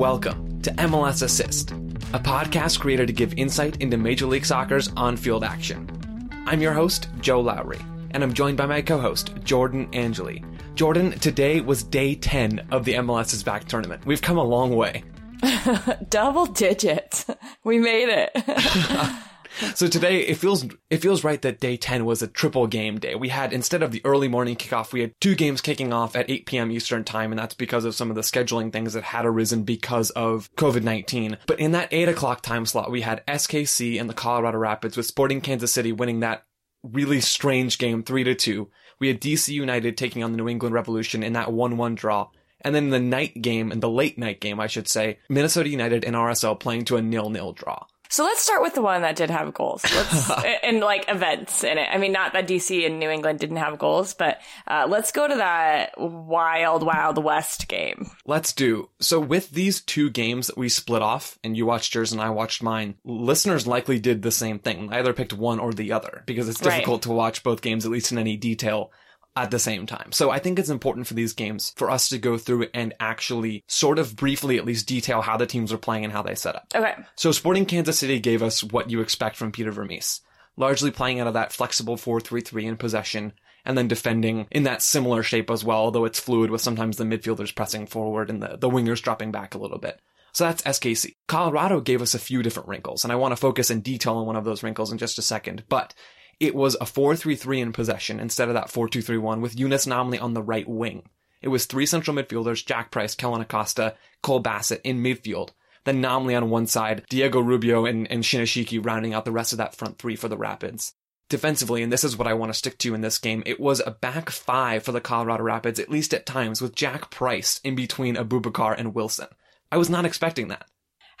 welcome to MLS Assist, a podcast created to give insight into Major League Soccer's on field action. I'm your host, Joe Lowery, and I'm joined by my co host, Jordan Angeli. Jordan, today was day 10 of the MLS is Back tournament. We've come a long way. Double digits. We made it. So today it feels it feels right that day 10 was a triple game day. We had instead of the early morning kickoff, we had two games kicking off at 8 p.m. Eastern time, and that's because of some of the scheduling things that had arisen because of COVID-19. But in that 8 o'clock time slot, we had SKC and the Colorado Rapids with Sporting Kansas City winning that really strange game 3 to 2. We had DC United taking on the New England Revolution in that 1-1 draw. And then the night game and the late night game, I should say, Minnesota United and RSL playing to a nil-nil draw. So let's start with the one that did have goals. Let's, and like events in it. I mean, not that DC and New England didn't have goals, but uh, let's go to that wild, wild west game. Let's do. So with these two games that we split off, and you watched yours and I watched mine, listeners likely did the same thing. Either picked one or the other because it's difficult right. to watch both games at least in any detail at the same time. So I think it's important for these games for us to go through and actually sort of briefly at least detail how the teams are playing and how they set up. Okay. So Sporting Kansas City gave us what you expect from Peter Vermes. Largely playing out of that flexible 4-3-3 in possession and then defending in that similar shape as well, although it's fluid with sometimes the midfielders pressing forward and the, the wingers dropping back a little bit. So that's SKC. Colorado gave us a few different wrinkles, and I want to focus in detail on one of those wrinkles in just a second. But it was a 4-3-3 in possession instead of that 4-2-3-1 with Younes Namli on the right wing. It was three central midfielders, Jack Price, Kellyn Acosta, Cole Bassett in midfield. Then Namli on one side, Diego Rubio and, and Shinyashiki rounding out the rest of that front three for the Rapids. Defensively, and this is what I want to stick to in this game, it was a back five for the Colorado Rapids, at least at times, with Jack Price in between Abubakar and Wilson. I was not expecting that.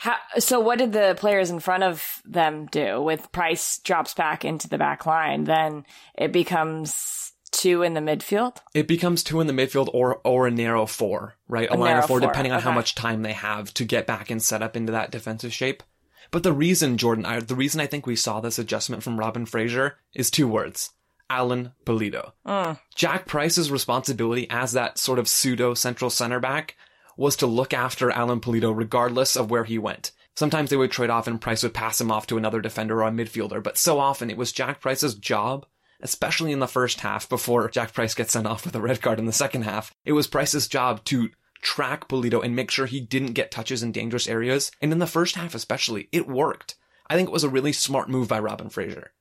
How, so what did the players in front of them do? With Price drops back into the back line, then it becomes two in the midfield. It becomes two in the midfield, or or a narrow four, right? A, a line of four, four, depending on okay. how much time they have to get back and set up into that defensive shape. But the reason, Jordan, I, the reason I think we saw this adjustment from Robin Fraser is two words. Alan Pulido. Mm. Jack Price's responsibility as that sort of pseudo central center back was to look after Alan Pulido regardless of where he went. Sometimes they would trade off and Price would pass him off to another defender or a midfielder, but so often it was Jack Price's job, especially in the first half before Jack Price gets sent off with a red card in the second half. It was Price's job to track Pulido and make sure he didn't get touches in dangerous areas. And in the first half especially, it worked. I think it was a really smart move by Robin Fraser.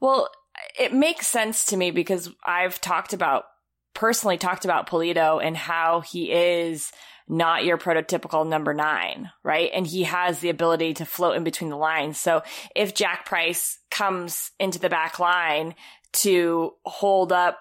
Well, it makes sense to me because I've talked about personally talked about Pulido and how he is not your prototypical number nine, right? And he has the ability to float in between the lines. So if Jack Price comes into the back line to hold up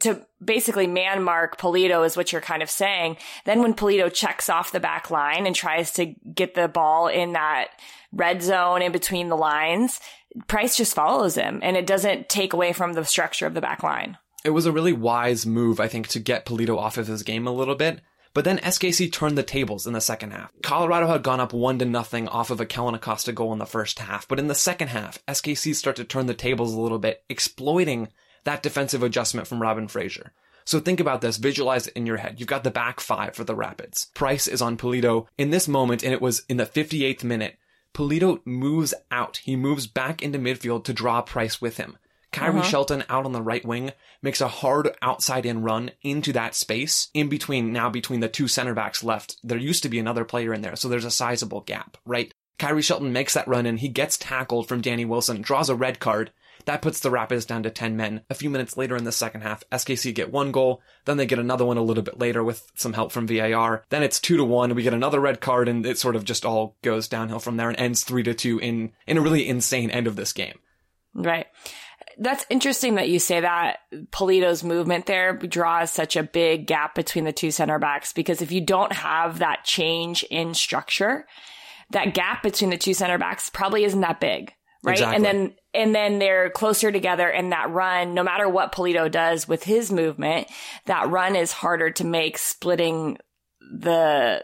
to basically man mark Pulido is what you're kind of saying. Then when Pulido checks off the back line and tries to get the ball in that red zone in between the lines, Price just follows him and it doesn't take away from the structure of the back line. It was a really wise move, I think, to get Pulido off of his game a little bit but then SKC turned the tables in the second half. Colorado had gone up one to nothing off of a Kellyn Acosta goal in the first half, but in the second half, SKC started to turn the tables a little bit, exploiting that defensive adjustment from Robin Fraser. So think about this, visualize it in your head. You've got the back five for the Rapids. Price is on Pulido in this moment, and it was in the 58th minute. Pulido moves out. He moves back into midfield to draw Price with him. Khiry uh-huh. Shelton out on the right wing makes a hard outside in run into that space in between now between the two center backs left. There used to be another player in there, so there's a sizable gap, right? Khiry Shelton makes that run and he gets tackled from Danny Wilson, draws a red card. That puts the Rapids down to 10 men. A few minutes later in the second half, SKC get one goal, then they get another one a little bit later with some help from VAR. Then it's 2 to 1, we get another red card and it sort of just all goes downhill from there and ends 3 to 2 in in a really insane end of this game. Right. That's interesting that you say that Pulido's movement there draws such a big gap between the two center backs because if you don't have that change in structure, that gap between the two center backs probably isn't that big. Right. Exactly. And then, and then they're closer together and that run, no matter what Pulido does with his movement, that run is harder to make splitting the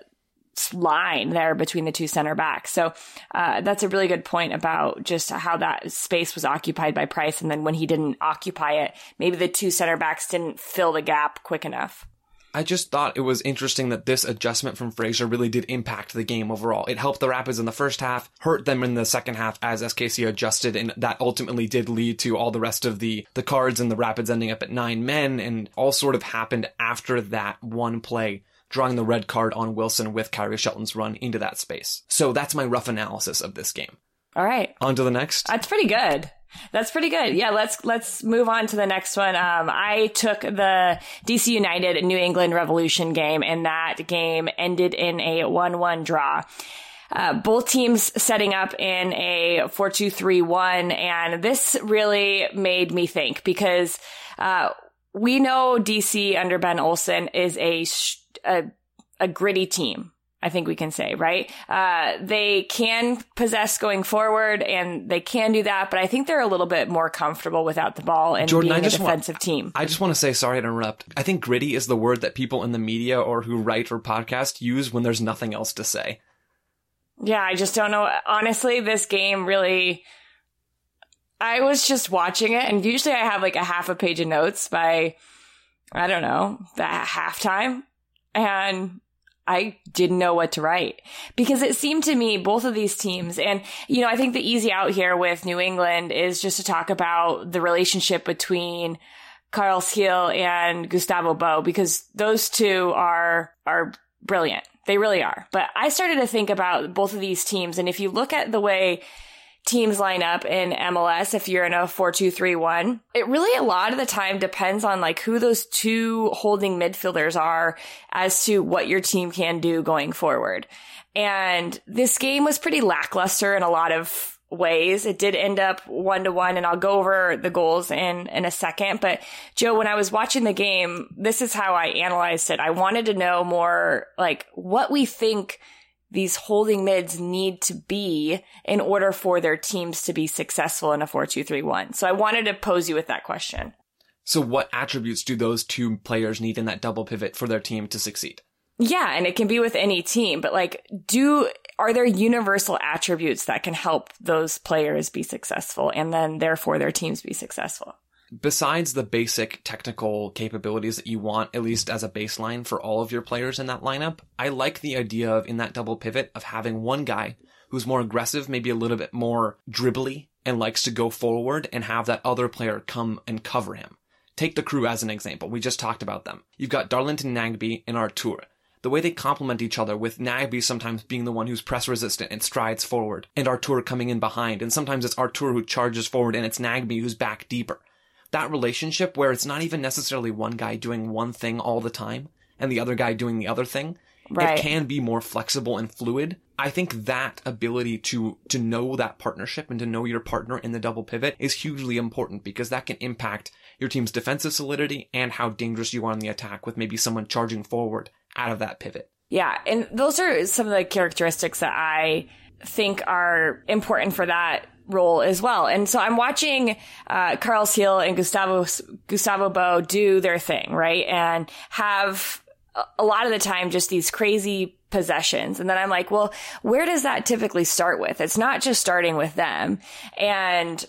line there between the two center backs. So uh, that's a really good point about just how that space was occupied by Price. And then when he didn't occupy it, maybe the two center backs didn't fill the gap quick enough. I just thought it was interesting that this adjustment from Fraser really did impact the game overall. It helped the Rapids in the first half, hurt them in the second half as SKC adjusted, and that ultimately did lead to all the rest of the, the cards and the Rapids ending up at nine men, and all sort of happened after that one play drawing the red card on Wilson with Khiry Shelton's run into that space. So that's my rough analysis of this game. All right. On to the next. That's pretty good. That's pretty good. Yeah, let's let's move on to the next one. Um, I took the DC United New England Revolution game, and that game ended in a one-one draw. Uh, both teams setting up in a 4-2-3-1, and this really made me think because uh, we know DC under Ben Olsen is a, a, a gritty team. I think we can say, right? Uh, they can possess going forward and they can do that, but I think they're a little bit more comfortable without the ball and Jordan, being a defensive want, team. I just want to say, sorry to interrupt. I think gritty is the word that people in the media or who write or podcast use when there's nothing else to say. Yeah, I just don't know. Honestly, this game really, I was just watching it and usually I have like a half a page of notes by, I don't know, that halftime. And I didn't know what to write because it seemed to me both of these teams and you know I think the easy out here with New England is just to talk about the relationship between Carles Gil and Gustavo Bou because those two are are brilliant. They really are. But I started to think about both of these teams and if you look at the way teams line up in MLS if you're in a 4-2-3-1. It really a lot of the time depends on like who those two holding midfielders are as to what your team can do going forward. And this game was pretty lackluster in a lot of ways. It did end up one to one and I'll go over the goals in, in a second. But Joe, when I was watching the game, this is how I analyzed it. I wanted to know more like what we think these holding mids need to be in order for their teams to be successful in a 4-2-3-1. So I wanted to pose you with that question. So what attributes do those two players need in that double pivot for their team to succeed? Yeah, and it can be with any team, but like do are there universal attributes that can help those players be successful and then therefore their teams be successful? Besides the basic technical capabilities that you want, at least as a baseline for all of your players in that lineup, I like the idea of in that double pivot of having one guy who's more aggressive, maybe a little bit more dribbly and likes to go forward and have that other player come and cover him. Take the crew as an example. We just talked about them. You've got Darlington Nagbe and Artur. The way they complement each other with Nagbe sometimes being the one who's press resistant and strides forward and Artur coming in behind. And sometimes it's Artur who charges forward and it's Nagbe who's back deeper that relationship where it's not even necessarily one guy doing one thing all the time and the other guy doing the other thing. Right. It can be more flexible and fluid. I think that ability to, to know that partnership and to know your partner in the double pivot is hugely important because that can impact your team's defensive solidity and how dangerous you are on the attack with maybe someone charging forward out of that pivot. Yeah. And those are some of the characteristics that I think are important for that role as well. And so I'm watching uh, Carles Gil and Gustavo Gustavo Bou do their thing, right? And have a lot of the time just these crazy possessions. And then I'm like, well, where does that typically start with? It's not just starting with them. And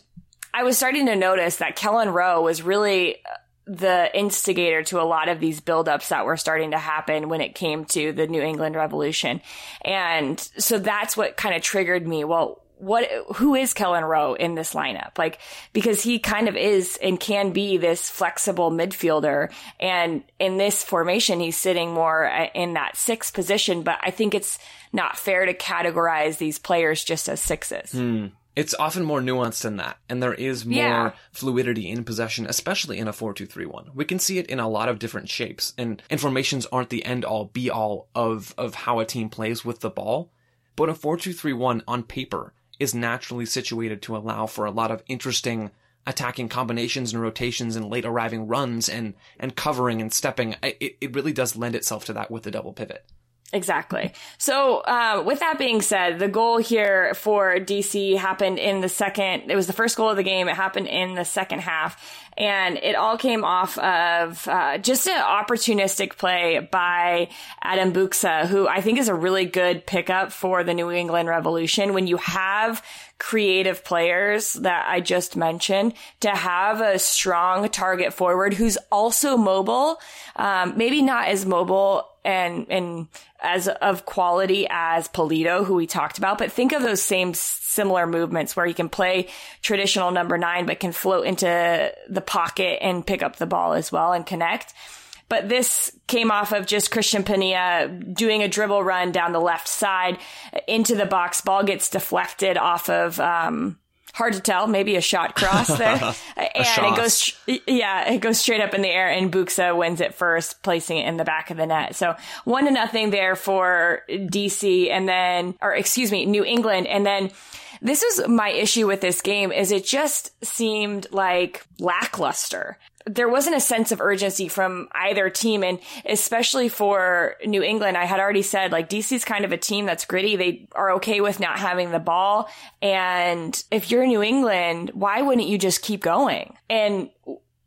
I was starting to notice that Kelyn Rowe was really the instigator to a lot of these buildups that were starting to happen when it came to the New England Revolution. And so that's what kind of triggered me. Well, what who is Kelyn Rowe in this lineup? Like because he kind of is and can be this flexible midfielder and in this formation he's sitting more uh, in that six position, but I think it's not fair to categorize these players just as sixes. Hmm. It's often more nuanced than that, and there is more yeah. fluidity in possession, especially in a 4-2-3-1. We can see it in a lot of different shapes, and, and formations aren't the end all be all of, of how a team plays with the ball. But a 4-2-3-1 on paper is naturally situated to allow for a lot of interesting attacking combinations and rotations and late arriving runs and, and covering and stepping. It, it really does lend itself to that with the double pivot. Exactly. So, uh, with that being said, the goal here for DC happened in the second, it was the first goal of the game. It happened in the second half and it all came off of, uh, just an opportunistic play by Adam Buksa, who I think is a really good pickup for the New England Revolution. When you have creative players that I just mentioned to have a strong target forward who's also mobile. Um, maybe not as mobile and, and as of quality as Pulido, who we talked about, but think of those same similar movements where he can play traditional number nine, but can float into the pocket and pick up the ball as well and connect. But this came off of just Cristian Penilla doing a dribble run down the left side into the box. Ball gets deflected off of, um, hard to tell, maybe a shot cross there. and shot. it goes, yeah, it goes straight up in the air and Buksa wins it first, placing it in the back of the net. So one to nothing there for DC and then, or excuse me, New England. And then this is my issue with this game is it just seemed like lackluster there wasn't a sense of urgency from either team. And especially for New England, I had already said like DC's kind of a team that's gritty. They are okay with not having the ball. And if you're New England, why wouldn't you just keep going? And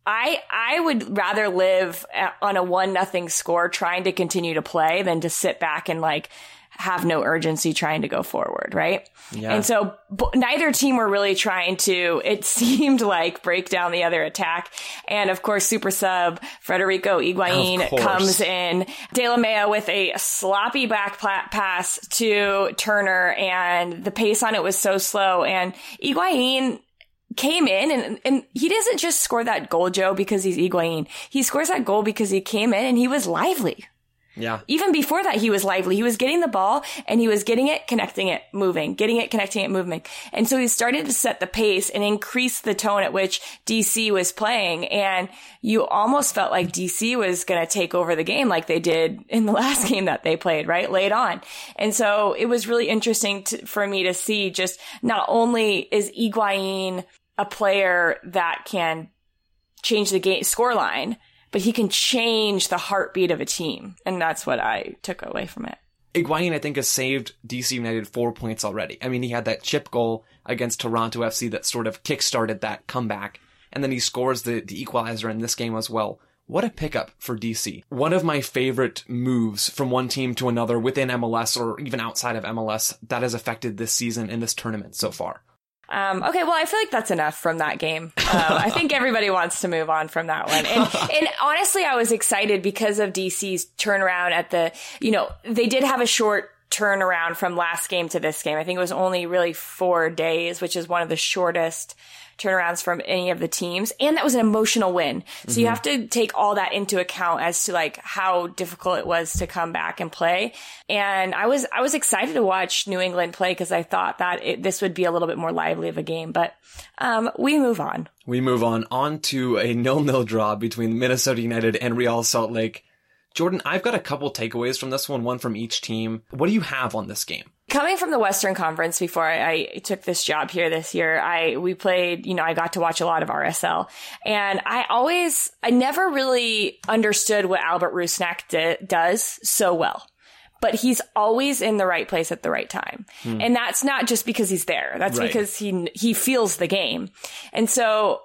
I I would rather live on a one nothing score trying to continue to play than to sit back and like have no urgency trying to go forward, right? Yeah. And so b- neither team were really trying to, it seemed like break down the other attack. And of course, super sub Federico Higuain comes in. Delamea with a sloppy back pass to Turner and the pace on it was so slow. And Higuain came in and, and he doesn't just score that goal, Joe, because he's Higuain. He scores that goal because he came in and he was lively. Yeah. Even before that, he was lively. He was getting the ball and he was getting it, connecting it, moving, getting it, connecting it, moving. And so he started to set the pace and increase the tone at which DC was playing. And you almost felt like DC was going to take over the game like they did in the last game that they played, right? Late on. And so it was really interesting to, for me to see just not only is Higuain a player that can change the game scoreline, but he can change the heartbeat of a team. And that's what I took away from it. Higuain, I think, has saved DC United four points already. I mean, he had that chip goal against Toronto FC that sort of kickstarted that comeback. And then he scores the, the equalizer in this game as well. What a pickup for DC. One of my favorite moves from one team to another within MLS or even outside of MLS that has affected this season in this tournament so far. Um, okay, well, I feel like that's enough from that game. Uh, I think everybody wants to move on from that one. And, and honestly, I was excited because of DC's turnaround at the, you know, they did have a short turnaround from last game to this game. I think it was only really four days, which is one of the shortest turnarounds from any of the teams. And that was an emotional win. So mm-hmm. you have to take all that into account as to like how difficult it was to come back and play. And I was, I was excited to watch New England play because I thought that it, this would be a little bit more lively of a game, but, um, we move on. We move on, on to a nil-nil draw between Minnesota United and Real Salt Lake. Jordan, I've got a couple takeaways from this one, one from each team. What do you have on this game? Coming from the Western Conference before I, I, took this job here this year, I we played, you know, I got to watch a lot of RSL. And I always I never really understood what Albert Rusnak d- does so well. But he's always in the right place at the right time. Hmm. And that's not just because he's there. That's right. because he he feels the game. And so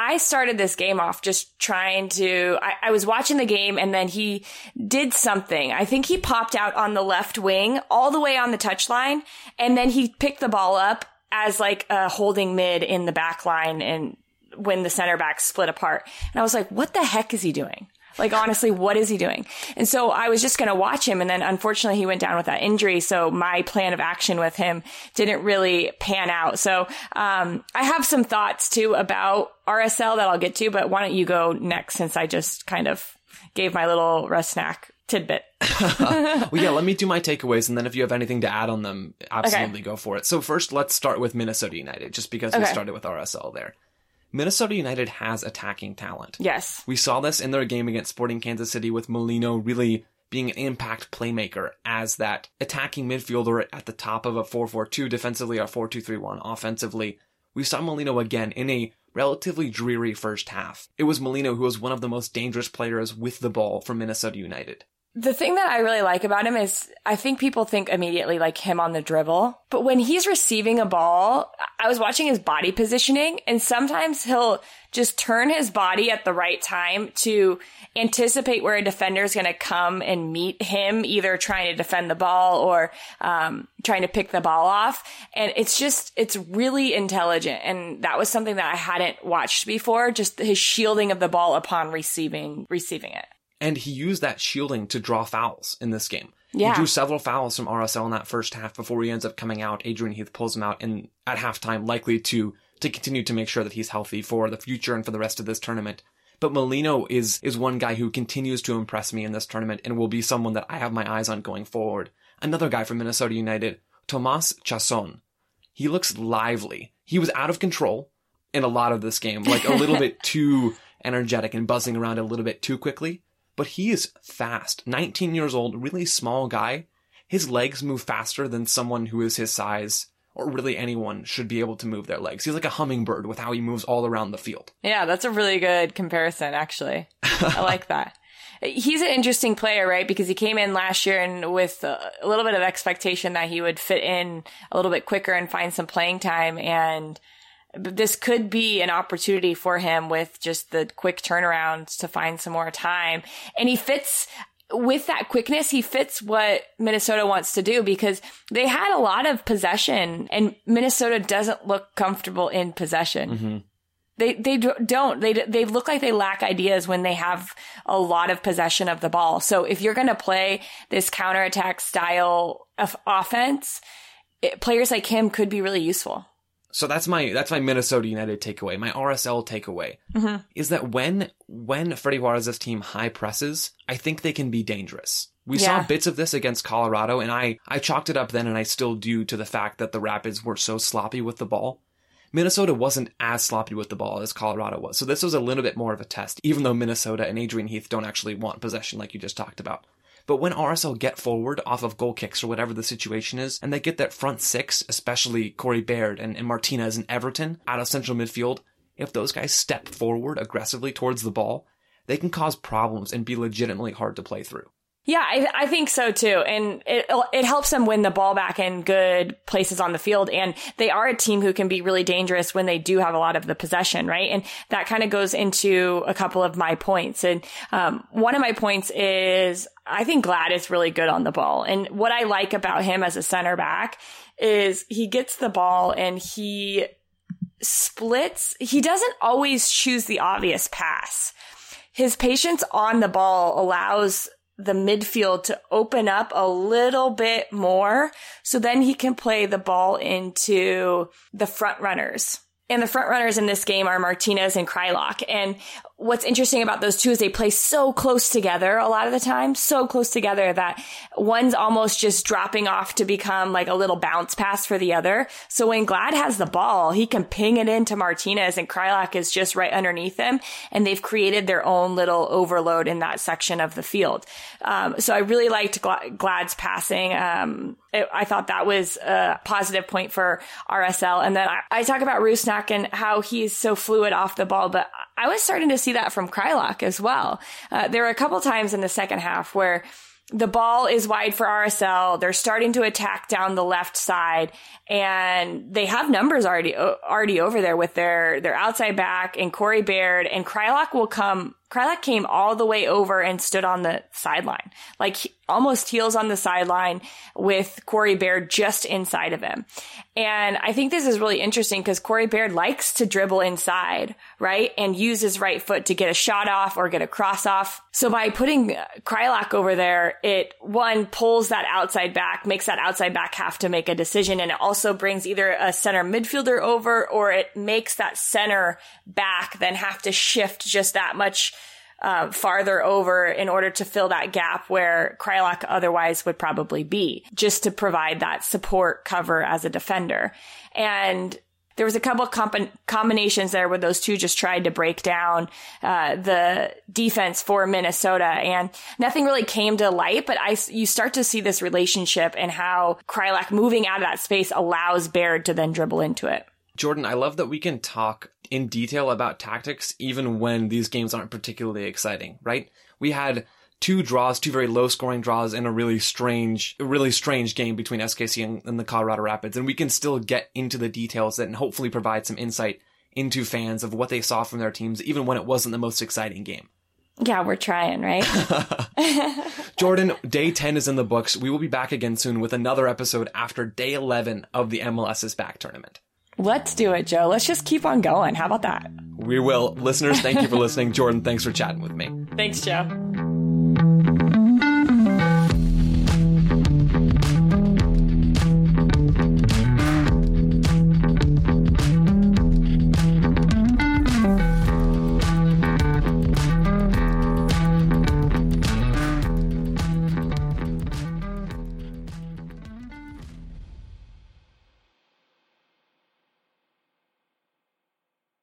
I started this game off just trying to, I, I, was watching the game and then he did something. I think he popped out on the left wing all the way on the touchline and then he picked the ball up as like a holding mid in the back line and when the center back split apart. And I was like, what the heck is he doing? Like, honestly, what is he doing? And so I was just going to watch him. And then unfortunately, he went down with that injury. So my plan of action with him didn't really pan out. So, um, I have some thoughts too about RSL that I'll get to, but why don't you go next since I just kind of gave my little Rusnak tidbit. well, yeah, let me do my takeaways, and then if you have anything to add on them, absolutely okay. go for it. So first, let's start with Minnesota United, just because okay. we started with RSL there. Minnesota United has attacking talent. Yes. We saw this in their game against Sporting Kansas City with Molino really being an impact playmaker as that attacking midfielder at the top of a 4-4-2 defensively or 4-2-3-1 offensively. We saw Molino again in a relatively dreary first half. It was Molino who was one of the most dangerous players with the ball for Minnesota United The thing that I really like about him is I think people think immediately like him on the dribble, but when he's receiving a ball, I was watching his body positioning and sometimes he'll just turn his body at the right time to anticipate where a defender is going to come and meet him, either trying to defend the ball or um, trying to pick the ball off. And it's just, it's really intelligent. And that was something that I hadn't watched before, just his shielding of the ball upon receiving, receiving it. And he used that shielding to draw fouls in this game. Yeah. He drew several fouls from RSL in that first half before he ends up coming out. Adrian Heath pulls him out and at halftime, likely to to continue to make sure that he's healthy for the future and for the rest of this tournament. But Molino is is one guy who continues to impress me in this tournament and will be someone that I have my eyes on going forward. Another guy from Minnesota United, Thomás Chacón. He looks lively. He was out of control in a lot of this game, like a little bit too energetic and buzzing around a little bit too quickly. But he is fast. 19 years old, really small guy. His legs move faster than someone who is his size or really anyone should be able to move their legs. He's like a hummingbird with how he moves all around the field. Yeah, that's a really good comparison, actually. I like that. He's an interesting player, right? Because he came in last year and with a little bit of expectation that he would fit in a little bit quicker and find some playing time. And this could be an opportunity for him with just the quick turnarounds to find some more time. And he fits, with that quickness, he fits what Minnesota wants to do because they had a lot of possession and Minnesota doesn't look comfortable in possession. Mm-hmm. They, they don't, they, they look like they lack ideas when they have a lot of possession of the ball. So if you're going to play this counterattack style of offense, it, players like him could be really useful. So that's my that's my Minnesota United takeaway. My RSL takeaway mm-hmm. is that when when Freddy Juarez's team high presses, I think they can be dangerous. We yeah. saw bits of this against Colorado, and I I chalked it up then, and I still do to the fact that the Rapids were so sloppy with the ball. Minnesota wasn't as sloppy with the ball as Colorado was, so this was a little bit more of a test. Even though Minnesota and Adrian Heath don't actually want possession, like you just talked about. But when RSL get forward off of goal kicks or whatever the situation is, and they get that front six, especially Corey Baird and, and Martinez and Everton out of central midfield, if those guys step forward aggressively towards the ball, they can cause problems and be legitimately hard to play through. Yeah, I, I, think so too. And it, it helps them win the ball back in good places on the field. And they are a team who can be really dangerous when they do have a lot of the possession, right? And that kind of goes into a couple of my points. And, um, one of my points is I think Glad is really good on the ball. And what I like about him as a center back is he gets the ball and he splits. He doesn't always choose the obvious pass. His patience on the ball allows the midfield to open up a little bit more. So then he can play the ball into the front runners. And the front runners in this game are Martinez and Kreilach. And what's interesting about those two is they play so close together a lot of the time, so close together that one's almost just dropping off to become like a little bounce pass for the other. So when Glad has the ball, he can ping it into Martinez and Kreilach is just right underneath him. And they've created their own little overload in that section of the field. Um, so I really liked Glad's passing. Um, it, I thought that was a positive point for RSL. And then I, I talk about Rusnak and how he's so fluid off the ball, but I was starting to see that from Kreilach as well. Uh, there were a couple times in the second half where the ball is wide for RSL. They're starting to attack down the left side and they have numbers already, already over there with their, their outside back and Corey Baird and Kreilach will come Kreilach came all the way over and stood on the sideline, like almost heels on the sideline with Corey Baird just inside of him. And I think this is really interesting because Corey Baird likes to dribble inside, right? And use his right foot to get a shot off or get a cross off. So by putting uh, Kreilach over there, it one pulls that outside back, makes that outside back have to make a decision. And it also brings either a center midfielder over or it makes that center back then have to shift just that much uh, farther over in order to fill that gap where Kreilach otherwise would probably be, just to provide that support cover as a defender. And there was a couple of comp- combinations there where those two just tried to break down uh, the defense for Minnesota, and nothing really came to light. But I, you start to see this relationship and how Kreilach moving out of that space allows Baird to then dribble into it. Jordan, I love that we can talk in detail about tactics even when these games aren't particularly exciting, right? We had two draws, two very low scoring draws in a really strange, really strange game between SKC and, and the Colorado Rapids. And we can still get into the details and hopefully provide some insight into fans of what they saw from their teams, even when it wasn't the most exciting game. Yeah, we're trying, right? Jordan, day 10 is in the books. We will be back again soon with another episode after day 11 of the MLS is back tournament. Let's do it, Joe. Let's just keep on going. How about that? We will. Listeners, thank you for listening. Jordan, thanks for chatting with me. Thanks, Joe.